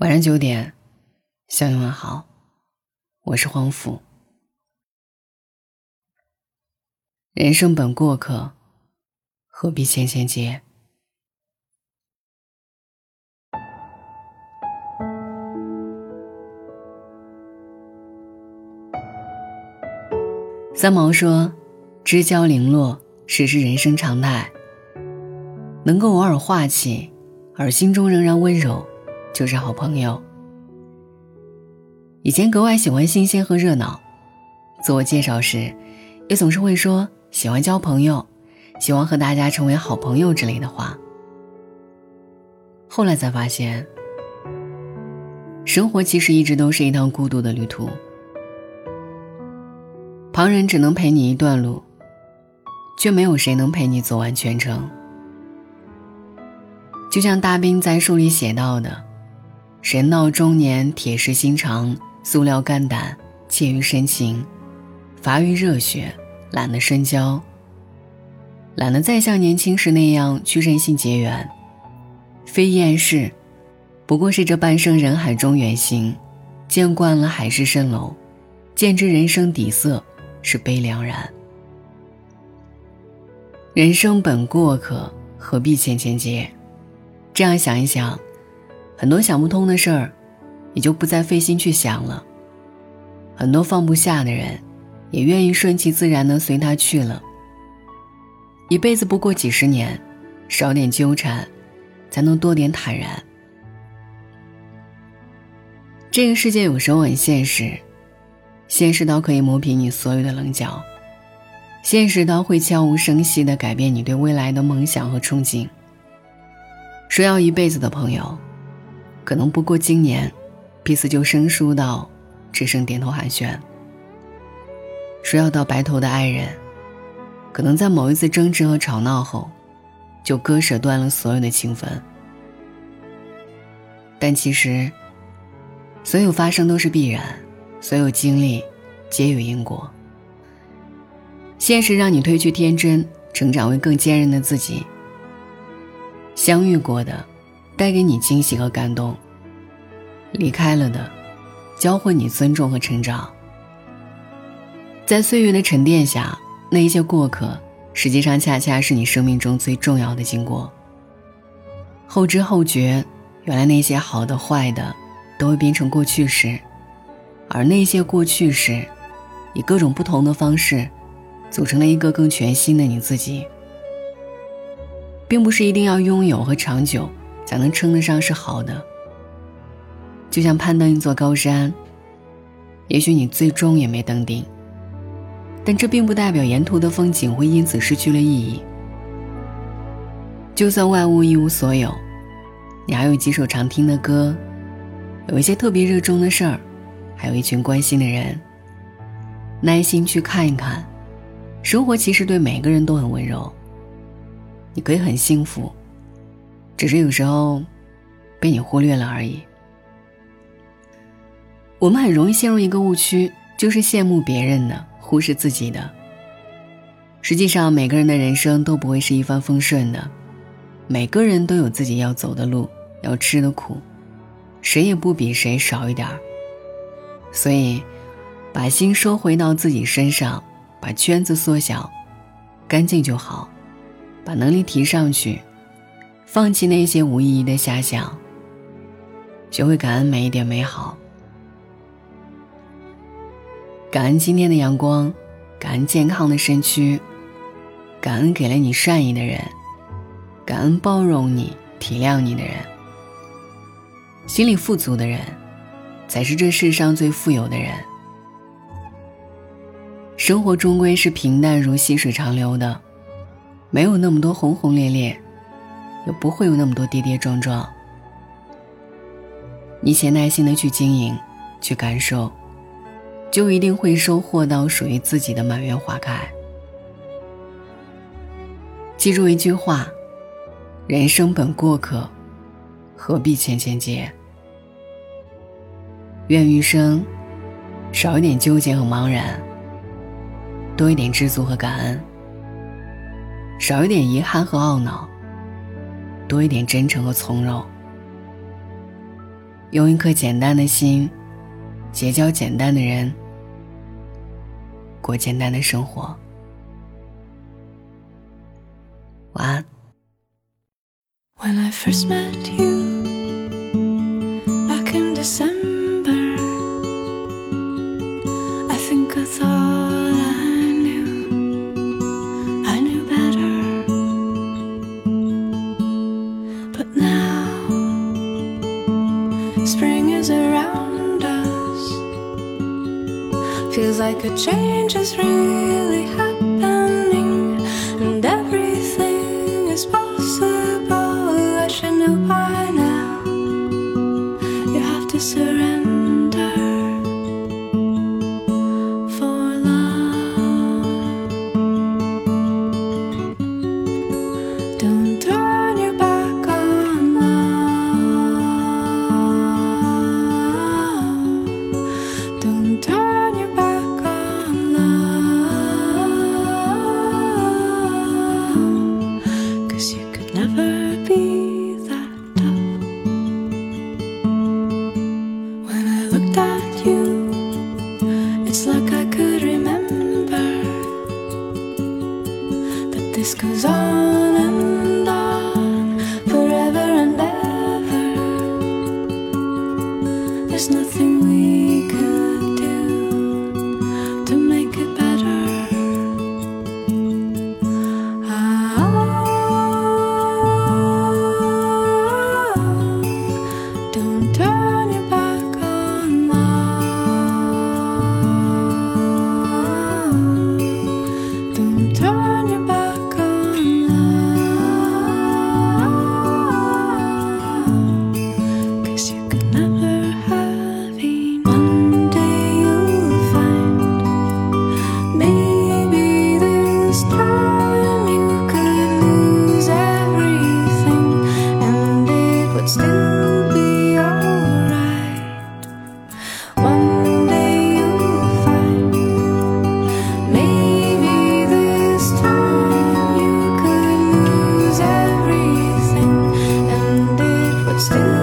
晚上九点，向你问好，我是黄甫。人生本过客，何必千千结？三毛说：“知交零落，实是人生常态。能够偶尔化气，而心中仍然温柔。”就是好朋友。以前格外喜欢新鲜和热闹，自我介绍时，也总是会说喜欢交朋友，喜欢和大家成为好朋友之类的话。后来才发现，生活其实一直都是一趟孤独的旅途，旁人只能陪你一段路，却没有谁能陪你走完全程。就像大兵在书里写到的。人到中年，铁石心肠，塑料肝胆，怯于深情，乏于热血，懒得深交。懒得再像年轻时那样去任性结缘，非厌世，不过是这半生人海中远行，见惯了海市蜃楼，见知人生底色是悲凉然。人生本过客，何必千千结？这样想一想。很多想不通的事儿，也就不再费心去想了。很多放不下的人，也愿意顺其自然的随他去了。一辈子不过几十年，少点纠缠，才能多点坦然。这个世界有时候很现实，现实到可以磨平你所有的棱角，现实到会悄无声息的改变你对未来的梦想和憧憬。说要一辈子的朋友。可能不过今年，彼此就生疏到只剩点头寒暄。说要到白头的爱人，可能在某一次争执和吵闹后，就割舍断了所有的情分。但其实，所有发生都是必然，所有经历皆有因果。现实让你褪去天真，成长为更坚韧的自己。相遇过的。带给你惊喜和感动，离开了的，教会你尊重和成长。在岁月的沉淀下，那一些过客，实际上恰恰是你生命中最重要的经过。后知后觉，原来那些好的、坏的，都会变成过去式，而那些过去式，以各种不同的方式，组成了一个更全新的你自己。并不是一定要拥有和长久。才能称得上是好的。就像攀登一座高山，也许你最终也没登顶，但这并不代表沿途的风景会因此失去了意义。就算万物一无所有，你还有几首常听的歌，有一些特别热衷的事儿，还有一群关心的人。耐心去看一看，生活其实对每个人都很温柔。你可以很幸福。只是有时候，被你忽略了而已。我们很容易陷入一个误区，就是羡慕别人的，忽视自己的。实际上，每个人的人生都不会是一帆风顺的，每个人都有自己要走的路，要吃的苦，谁也不比谁少一点儿。所以，把心收回到自己身上，把圈子缩小，干净就好，把能力提上去。放弃那些无意义的遐想，学会感恩每一点美好，感恩今天的阳光，感恩健康的身躯，感恩给了你善意的人，感恩包容你、体谅你的人。心里富足的人，才是这世上最富有的人。生活终归是平淡如细水长流的，没有那么多轰轰烈烈。也不会有那么多跌跌撞撞。你且耐心的去经营，去感受，就一定会收获到属于自己的满园花开。记住一句话：人生本过客，何必千千结？愿余生少一点纠结和茫然，多一点知足和感恩，少一点遗憾和懊恼。多一点真诚和从容，用一颗简单的心，结交简单的人，过简单的生活。晚安。When I first met you Feels like a change is really happening, and everything is possible. Never still